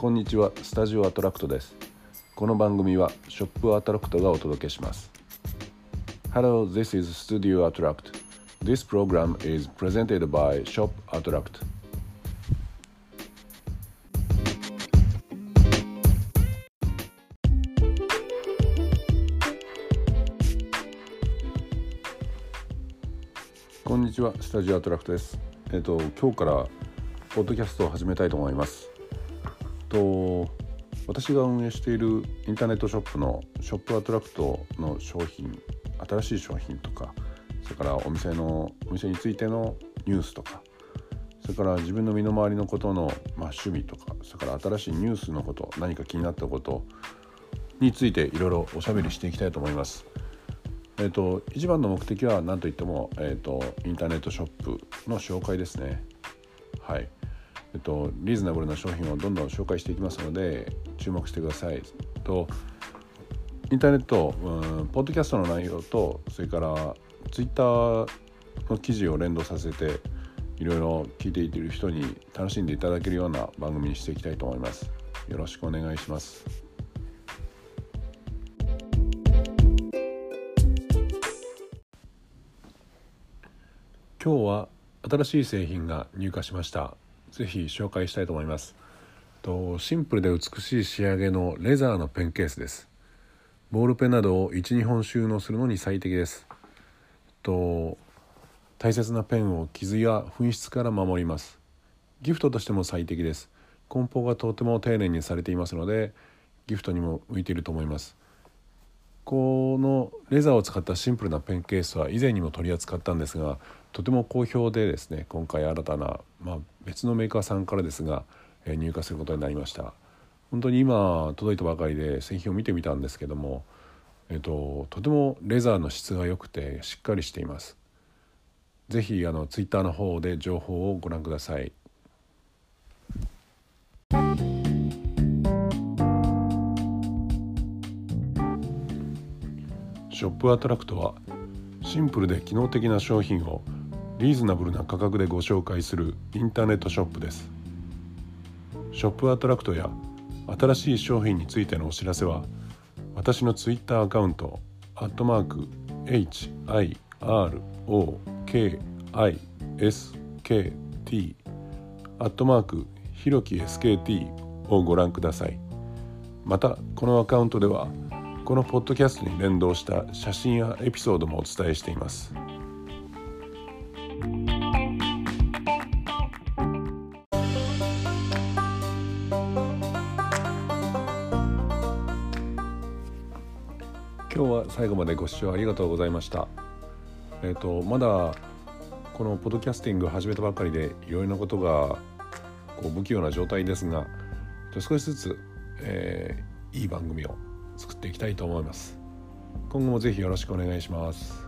こんにちは。スタジオアトラクトです。この番組はショップアトラクトがお届けします。Hello this is Studio Attract. This program is presented by Shop Attract. こんにちは。スタジオアトラクトです。えっ、と今日からポッドキャストを始めたいと思います。と私が運営しているインターネットショップのショップアトラクトの商品新しい商品とかそれからお店のお店についてのニュースとかそれから自分の身の回りのことの、まあ、趣味とかそれから新しいニュースのこと何か気になったことについていろいろおしゃべりしていきたいと思います。えーと、一番の目的は何といっても、えーと、インターネットショップの紹介ですね。はい。っと、リーズナブルな商品をどんどん紹介していきますので注目してください。とインターネット、うん、ポッドキャストの内容とそれからツイッターの記事を連動させていろいろ聞いている人に楽しんでいただけるような番組にしていきたいと思います。よろしくお願いします。今日は新しい製品が入荷しました。ぜひ紹介したいと思います。とシンプルで美しい仕上げのレザーのペンケースです。ボールペンなどを12本収納するのに最適です。と大切なペンを傷や紛失から守ります。ギフトとしても最適です。梱包がとても丁寧にされていますのでギフトにも向いていると思います。このレザーを使ったシンプルなペンケースは以前にも取り扱ったんですがとても好評でですね今回新たな、まあ、別のメーカーさんからですが、え、入荷することになりました。本当に今届いたばかりで製品を見てみたんですけども、えーと、とてもレザーの質が良くてしっかりしています。是非あのツイッターの方で情報をご覧ください。ショップアトラクトはシンプルで機能的な商品をリーズナブルな価格でご紹介するインターネットショップです。ショップアトラクトや新しい商品についてのお知らせは私のツイッターアカウントアットマーク HIROKISKT アットマークひろき SKT をご覧ください。またこのアカウントではこのポッドキャストに連動した写真やエピソードもお伝えしています。今日は最後までご視聴ありがとうございました。えっ、ー、とまだこのポッドキャスティングを始めたばかりでいろいろなことがこう不器用な状態ですが少しずつ、えー、いい番組を作っていきたいと思います。今後もぜひよろしくお願いします。